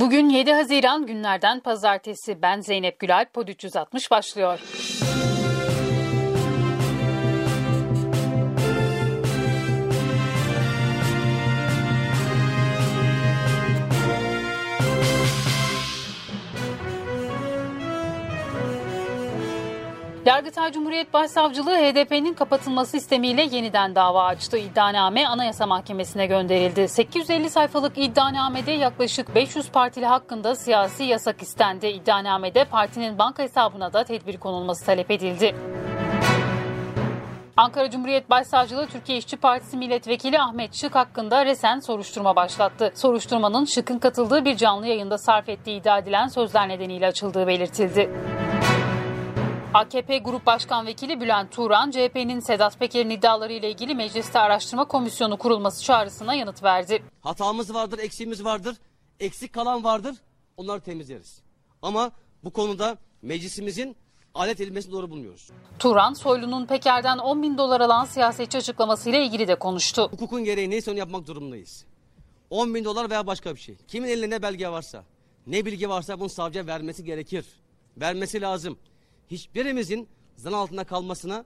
Bugün 7 Haziran günlerden pazartesi. Ben Zeynep Gülay, Pod 360 başlıyor. Yargıtay Cumhuriyet Başsavcılığı HDP'nin kapatılması istemiyle yeniden dava açtı. İddianame Anayasa Mahkemesi'ne gönderildi. 850 sayfalık iddianamede yaklaşık 500 partili hakkında siyasi yasak istendi. İddianamede partinin banka hesabına da tedbir konulması talep edildi. Ankara Cumhuriyet Başsavcılığı Türkiye İşçi Partisi Milletvekili Ahmet Şık hakkında resen soruşturma başlattı. Soruşturmanın Şık'ın katıldığı bir canlı yayında sarf ettiği iddia edilen sözler nedeniyle açıldığı belirtildi. AKP Grup Başkan Vekili Bülent Turan, CHP'nin Sedat Peker'in iddiaları ile ilgili mecliste araştırma komisyonu kurulması çağrısına yanıt verdi. Hatamız vardır, eksiğimiz vardır, eksik kalan vardır, onları temizleriz. Ama bu konuda meclisimizin alet edilmesini doğru bulmuyoruz. Turan, Soylu'nun Peker'den 10 bin dolar alan siyasetçi açıklamasıyla ilgili de konuştu. Hukukun gereği neyse onu yapmak durumundayız. 10 bin dolar veya başka bir şey. Kimin elinde ne belge varsa, ne bilgi varsa bunu savcıya vermesi gerekir. Vermesi lazım hiçbirimizin zan altında kalmasına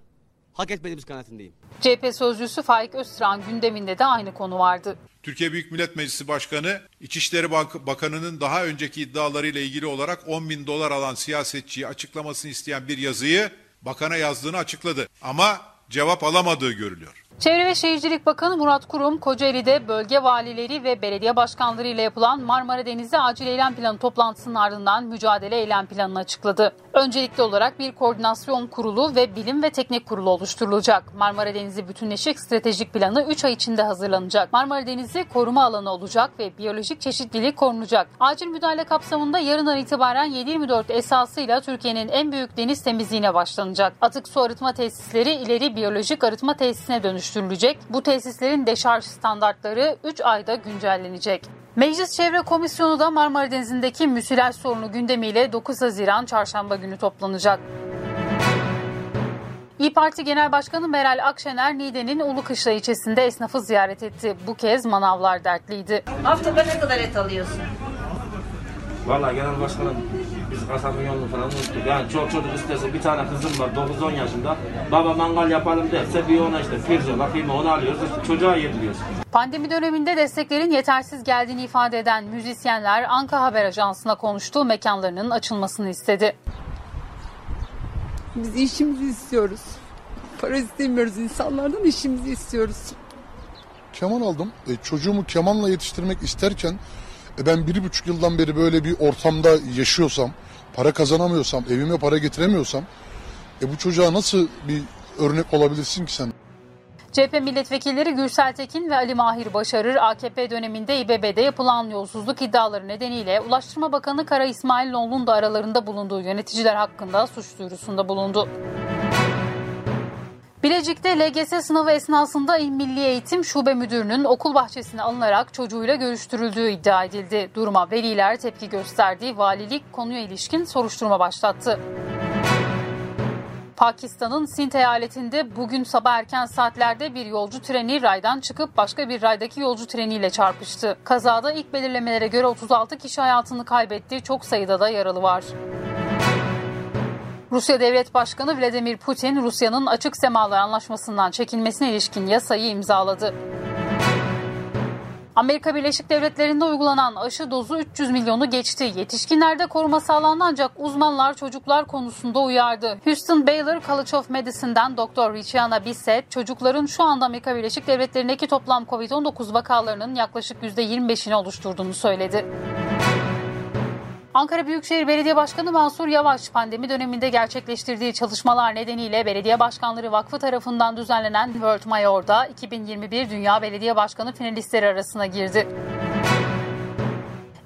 hak etmediğimiz kanaatindeyim. CHP sözcüsü Faik Öztürk'ün gündeminde de aynı konu vardı. Türkiye Büyük Millet Meclisi Başkanı İçişleri Bank Bakanı'nın daha önceki iddialarıyla ilgili olarak 10 bin dolar alan siyasetçiyi açıklamasını isteyen bir yazıyı bakana yazdığını açıkladı. Ama cevap alamadığı görülüyor. Çevre ve Şehircilik Bakanı Murat Kurum, Kocaeli'de bölge valileri ve belediye başkanları ile yapılan Marmara Denizi Acil Eylem Planı toplantısının ardından mücadele eylem planını açıkladı. Öncelikli olarak bir koordinasyon kurulu ve bilim ve teknik kurulu oluşturulacak. Marmara Denizi Bütünleşik Stratejik Planı 3 ay içinde hazırlanacak. Marmara Denizi koruma alanı olacak ve biyolojik çeşitlilik korunacak. Acil müdahale kapsamında yarından itibaren 724 esasıyla Türkiye'nin en büyük deniz temizliğine başlanacak. Atık su arıtma tesisleri ileri biyolojik arıtma tesisine dönüştürülecek dönüştürülecek. Bu tesislerin deşarj standartları 3 ayda güncellenecek. Meclis Çevre Komisyonu da Marmara Denizi'ndeki müsilaj sorunu gündemiyle 9 Haziran çarşamba günü toplanacak. İyi Parti Genel Başkanı Meral Akşener Niğde'nin Ulukışla ilçesinde esnafı ziyaret etti. Bu kez manavlar dertliydi. Haftada ne kadar et alıyorsun? Valla genel başkanım biz kasabın yolunu falan unuttuk. Yani çok çocuk isterse bir tane kızım var 9-10 yaşında. Baba mangal yapalım derse bir ona işte pirzola kıyma onu alıyoruz. İşte çocuğa yediriyoruz. Pandemi döneminde desteklerin yetersiz geldiğini ifade eden müzisyenler Anka Haber Ajansı'na konuştuğu mekanlarının açılmasını istedi. Biz işimizi istiyoruz. Para istemiyoruz insanlardan işimizi istiyoruz. Keman aldım. E, çocuğumu kemanla yetiştirmek isterken e, ben bir buçuk yıldan beri böyle bir ortamda yaşıyorsam, para kazanamıyorsam, evime para getiremiyorsam e, bu çocuğa nasıl bir örnek olabilirsin ki sen? CHP milletvekilleri Gürsel Tekin ve Ali Mahir Başarır AKP döneminde İBB'de yapılan yolsuzluk iddiaları nedeniyle Ulaştırma Bakanı Kara İsmailoğlu'nun da aralarında bulunduğu yöneticiler hakkında suç duyurusunda bulundu. Bilecik'te LGS sınavı esnasında İl Milli Eğitim Şube Müdürü'nün okul bahçesine alınarak çocuğuyla görüştürüldüğü iddia edildi. Duruma veliler tepki gösterdi. Valilik konuya ilişkin soruşturma başlattı. Pakistan'ın Sint eyaletinde bugün sabah erken saatlerde bir yolcu treni raydan çıkıp başka bir raydaki yolcu treniyle çarpıştı. Kazada ilk belirlemelere göre 36 kişi hayatını kaybetti, çok sayıda da yaralı var. Rusya Devlet Başkanı Vladimir Putin, Rusya'nın açık semalar anlaşmasından çekilmesine ilişkin yasayı imzaladı. Amerika Birleşik Devletleri'nde uygulanan aşı dozu 300 milyonu geçti. Yetişkinlerde koruma sağlandı ancak uzmanlar çocuklar konusunda uyardı. Houston Baylor College of Medicine'den Dr. Richiana Bissett, çocukların şu anda Amerika Birleşik Devletleri'ndeki toplam COVID-19 vakalarının yaklaşık %25'ini oluşturduğunu söyledi. Ankara Büyükşehir Belediye Başkanı Mansur Yavaş pandemi döneminde gerçekleştirdiği çalışmalar nedeniyle Belediye Başkanları Vakfı tarafından düzenlenen World Mayor'da 2021 Dünya Belediye Başkanı finalistleri arasına girdi.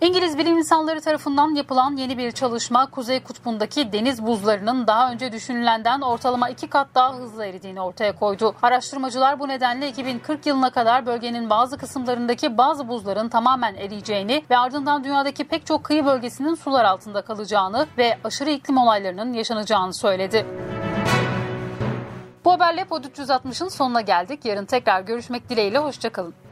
İngiliz bilim insanları tarafından yapılan yeni bir çalışma Kuzey Kutbu'ndaki deniz buzlarının daha önce düşünülenden ortalama iki kat daha hızlı eridiğini ortaya koydu. Araştırmacılar bu nedenle 2040 yılına kadar bölgenin bazı kısımlarındaki bazı buzların tamamen eriyeceğini ve ardından dünyadaki pek çok kıyı bölgesinin sular altında kalacağını ve aşırı iklim olaylarının yaşanacağını söyledi. Bu haberle Pod 360'ın sonuna geldik. Yarın tekrar görüşmek dileğiyle. Hoşçakalın.